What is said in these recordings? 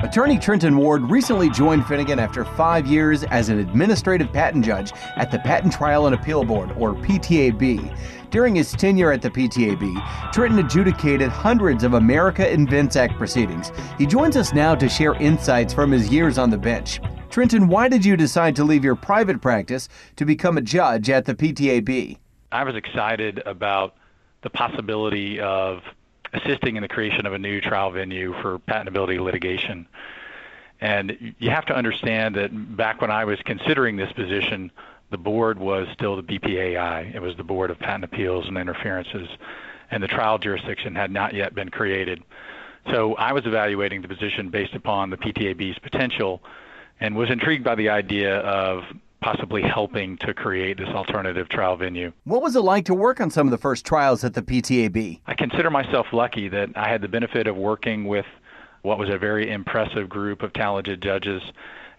Attorney Trenton Ward recently joined Finnegan after five years as an administrative patent judge at the Patent Trial and Appeal Board, or PTAB. During his tenure at the PTAB, Trenton adjudicated hundreds of America Invents Act proceedings. He joins us now to share insights from his years on the bench. Trenton, why did you decide to leave your private practice to become a judge at the PTAB? I was excited about the possibility of assisting in the creation of a new trial venue for patentability litigation. And you have to understand that back when I was considering this position, the board was still the BPAI. It was the Board of Patent Appeals and Interferences, and the trial jurisdiction had not yet been created. So I was evaluating the position based upon the PTAB's potential and was intrigued by the idea of possibly helping to create this alternative trial venue. What was it like to work on some of the first trials at the PTAB? I consider myself lucky that I had the benefit of working with what was a very impressive group of talented judges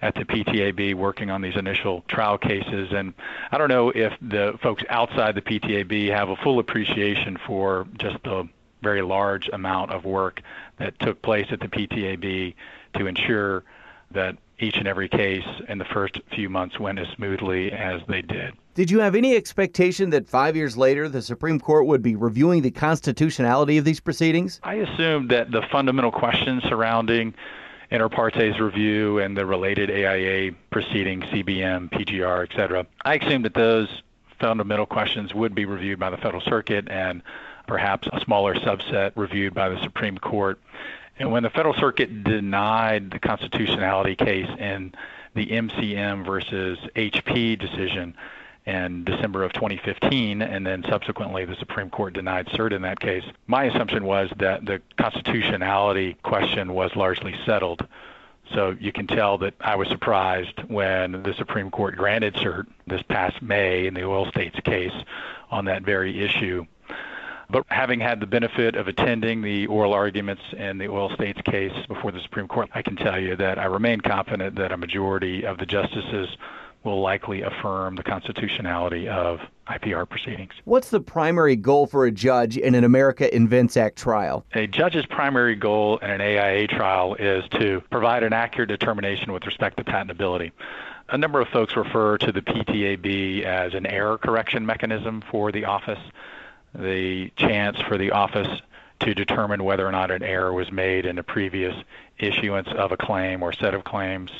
at the PTAB working on these initial trial cases. And I don't know if the folks outside the PTAB have a full appreciation for just the very large amount of work that took place at the PTAB to ensure that each and every case in the first few months went as smoothly as they did. Did you have any expectation that five years later the Supreme Court would be reviewing the constitutionality of these proceedings? I assumed that the fundamental questions surrounding inter partes review and the related AIA proceedings, CBM, PGR, et cetera, I assumed that those fundamental questions would be reviewed by the Federal Circuit and perhaps a smaller subset reviewed by the Supreme Court. And when the Federal Circuit denied the constitutionality case in the MCM versus HP decision in December of 2015, and then subsequently the Supreme Court denied cert in that case, my assumption was that the constitutionality question was largely settled. So you can tell that I was surprised when the Supreme Court granted cert this past May in the oil states case on that very issue. But having had the benefit of attending the oral arguments in the oil states case before the Supreme Court, I can tell you that I remain confident that a majority of the justices will likely affirm the constitutionality of IPR proceedings. What's the primary goal for a judge in an America Invents Act trial? A judge's primary goal in an AIA trial is to provide an accurate determination with respect to patentability. A number of folks refer to the PTAB as an error correction mechanism for the office the chance for the office to determine whether or not an error was made in a previous issuance of a claim or set of claims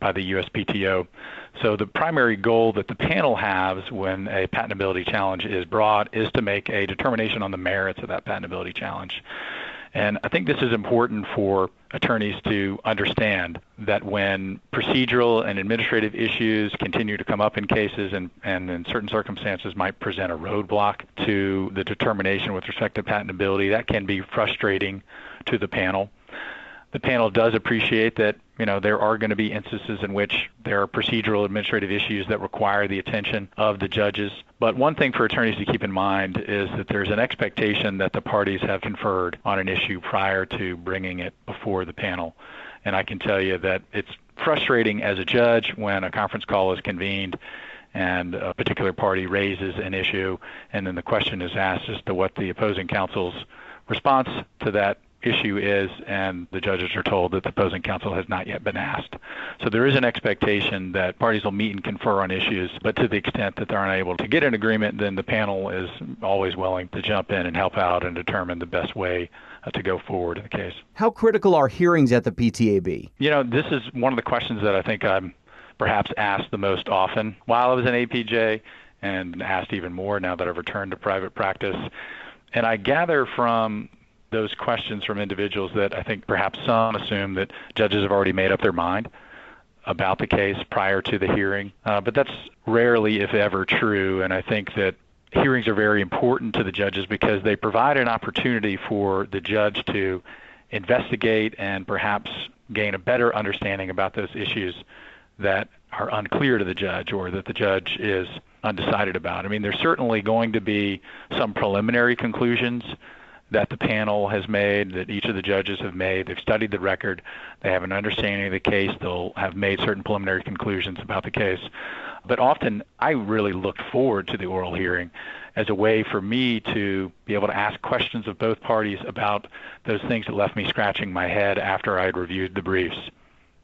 by the USPTO. So the primary goal that the panel has when a patentability challenge is brought is to make a determination on the merits of that patentability challenge. And I think this is important for attorneys to understand that when procedural and administrative issues continue to come up in cases and, and in certain circumstances might present a roadblock to the determination with respect to patentability, that can be frustrating to the panel. The panel does appreciate that you know there are going to be instances in which there are procedural administrative issues that require the attention of the judges. But one thing for attorneys to keep in mind is that there's an expectation that the parties have conferred on an issue prior to bringing it before the panel. And I can tell you that it's frustrating as a judge when a conference call is convened and a particular party raises an issue and then the question is asked as to what the opposing counsel's response to that issue is, and the judges are told that the opposing counsel has not yet been asked. So there is an expectation that parties will meet and confer on issues, but to the extent that they're unable to get an agreement, then the panel is always willing to jump in and help out and determine the best way uh, to go forward in the case. How critical are hearings at the PTAB? You know, this is one of the questions that I think I'm perhaps asked the most often while I was in APJ and asked even more now that I've returned to private practice. And I gather from those questions from individuals that I think perhaps some assume that judges have already made up their mind about the case prior to the hearing. Uh, but that's rarely, if ever, true. And I think that hearings are very important to the judges because they provide an opportunity for the judge to investigate and perhaps gain a better understanding about those issues that are unclear to the judge or that the judge is undecided about. I mean, there's certainly going to be some preliminary conclusions that the panel has made, that each of the judges have made. They've studied the record. They have an understanding of the case. They'll have made certain preliminary conclusions about the case. But often, I really looked forward to the oral hearing as a way for me to be able to ask questions of both parties about those things that left me scratching my head after I had reviewed the briefs.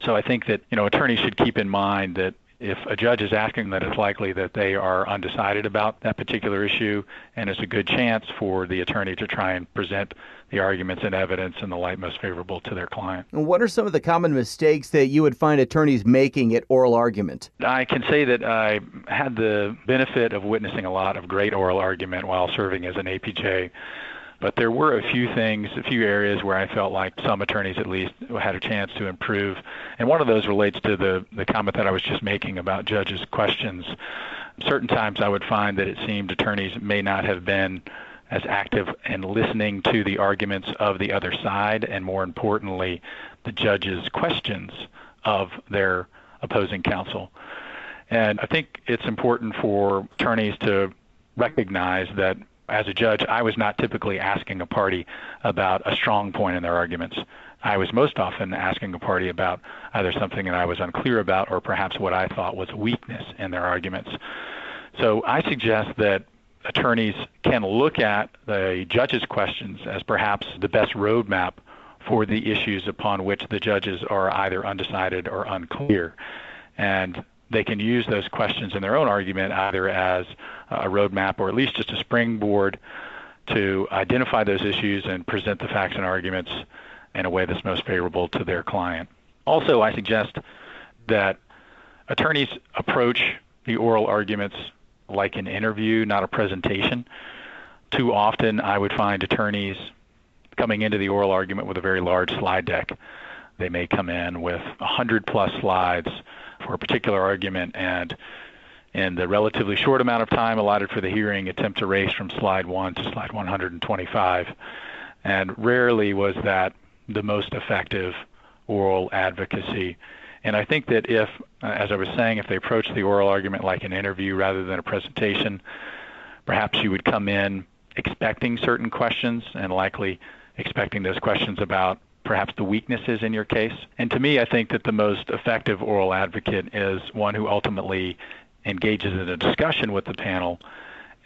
So I think that you know attorneys should keep in mind that if a judge is asking that it's likely that they are undecided about that particular issue and it's a good chance for the attorney to try and present the arguments and evidence in the light most favorable to their client. And what are some of the common mistakes that you would find attorneys making at oral argument? I can say that I had the benefit of witnessing a lot of great oral argument while serving as an APJ but there were a few things, a few areas where I felt like some attorneys at least had a chance to improve. And one of those relates to the, the comment that I was just making about judges' questions. Certain times I would find that it seemed attorneys may not have been as active in listening to the arguments of the other side, and more importantly, the judge's questions of their opposing counsel. And I think it's important for attorneys to recognize that as a judge, I was not typically asking a party about a strong point in their arguments. I was most often asking a party about either something that I was unclear about or perhaps what I thought was a weakness in their arguments. So I suggest that attorneys can look at the judge's questions as perhaps the best roadmap for the issues upon which the judges are either undecided or unclear. And they can use those questions in their own argument either as a roadmap or at least just a springboard to identify those issues and present the facts and arguments in a way that's most favorable to their client. Also, I suggest that attorneys approach the oral arguments like an interview, not a presentation. Too often, I would find attorneys coming into the oral argument with a very large slide deck. They may come in with 100 plus slides for a particular argument and in the relatively short amount of time allotted for the hearing attempt to race from slide 1 to slide 125 and rarely was that the most effective oral advocacy. And I think that if as I was saying if they approach the oral argument like an interview rather than a presentation perhaps you would come in expecting certain questions and likely expecting those questions about perhaps the weaknesses in your case. And to me, I think that the most effective oral advocate is one who ultimately engages in a discussion with the panel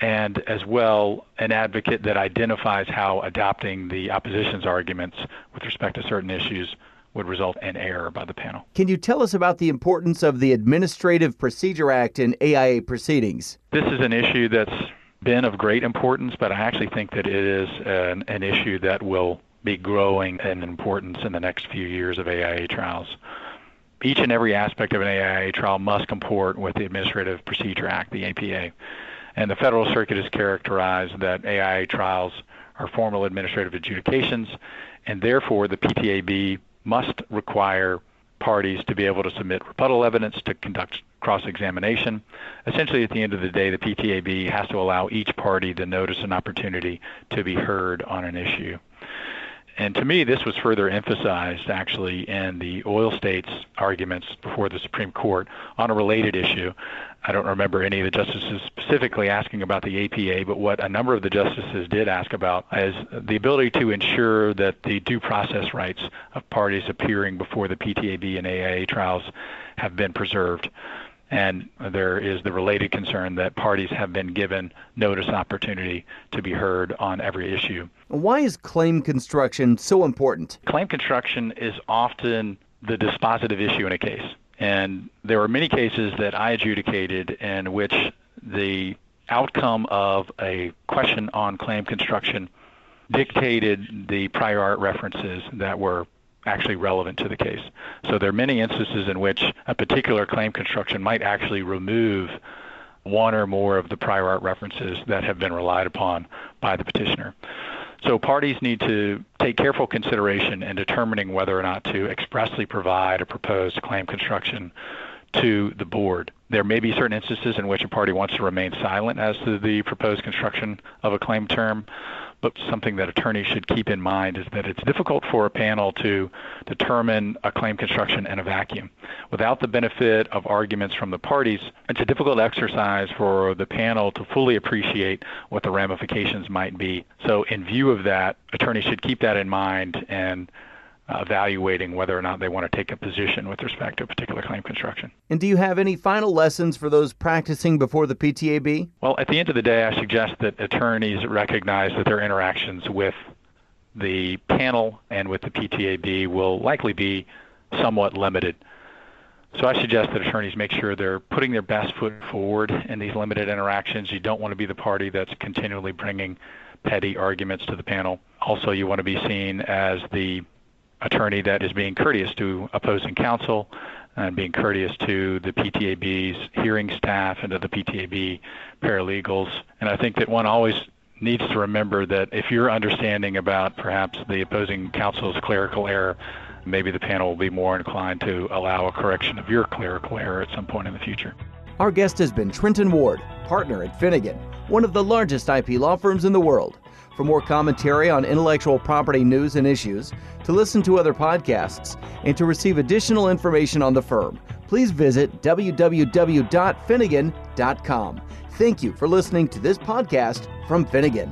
and as well an advocate that identifies how adopting the opposition's arguments with respect to certain issues would result in error by the panel. Can you tell us about the importance of the Administrative Procedure Act in AIA proceedings? This is an issue that's been of great importance, but I actually think that it is an, an issue that will be growing in importance in the next few years of AIA trials. Each and every aspect of an AIA trial must comport with the Administrative Procedure Act, the APA. And the Federal Circuit has characterized that AIA trials are formal administrative adjudications, and therefore the PTAB must require parties to be able to submit rebuttal evidence to conduct cross examination. Essentially, at the end of the day, the PTAB has to allow each party the notice and opportunity to be heard on an issue. And to me, this was further emphasized actually in the oil states arguments before the Supreme Court on a related issue. I don't remember any of the justices specifically asking about the APA, but what a number of the justices did ask about is the ability to ensure that the due process rights of parties appearing before the PTAB and AIA trials have been preserved and there is the related concern that parties have been given notice opportunity to be heard on every issue. Why is claim construction so important? Claim construction is often the dispositive issue in a case. And there are many cases that I adjudicated in which the outcome of a question on claim construction dictated the prior art references that were actually relevant to the case. So there are many instances in which a particular claim construction might actually remove one or more of the prior art references that have been relied upon by the petitioner. So parties need to take careful consideration in determining whether or not to expressly provide a proposed claim construction to the board. There may be certain instances in which a party wants to remain silent as to the proposed construction of a claim term, But something that attorneys should keep in mind is that it's difficult for a panel to determine a claim construction in a vacuum. Without the benefit of arguments from the parties, it's a difficult exercise for the panel to fully appreciate what the ramifications might be. So, in view of that, attorneys should keep that in mind and evaluating whether or not they want to take a position with respect to a particular claim construction. And do you have any final lessons for those practicing before the PTAB? Well, at the end of the day, I suggest that attorneys recognize that their interactions with the panel and with the PTAB will likely be somewhat limited. So I suggest that attorneys make sure they're putting their best foot forward in these limited interactions. You don't want to be the party that's continually bringing petty arguments to the panel. Also, you want to be seen as the attorney that is being courteous to opposing counsel and being courteous to the PTAB's hearing staff and to the PTAB paralegals. And I think that one always needs to remember that if you're understanding about perhaps the opposing counsel's clerical error, maybe the panel will be more inclined to allow a correction of your clerical error at some point in the future. Our guest has been Trenton Ward, partner at Finnegan, one of the largest IP law firms in the world. For more commentary on intellectual property news and issues, to listen to other podcasts, and to receive additional information on the firm, please visit www.finnegan.com. Thank you for listening to this podcast from Finnegan.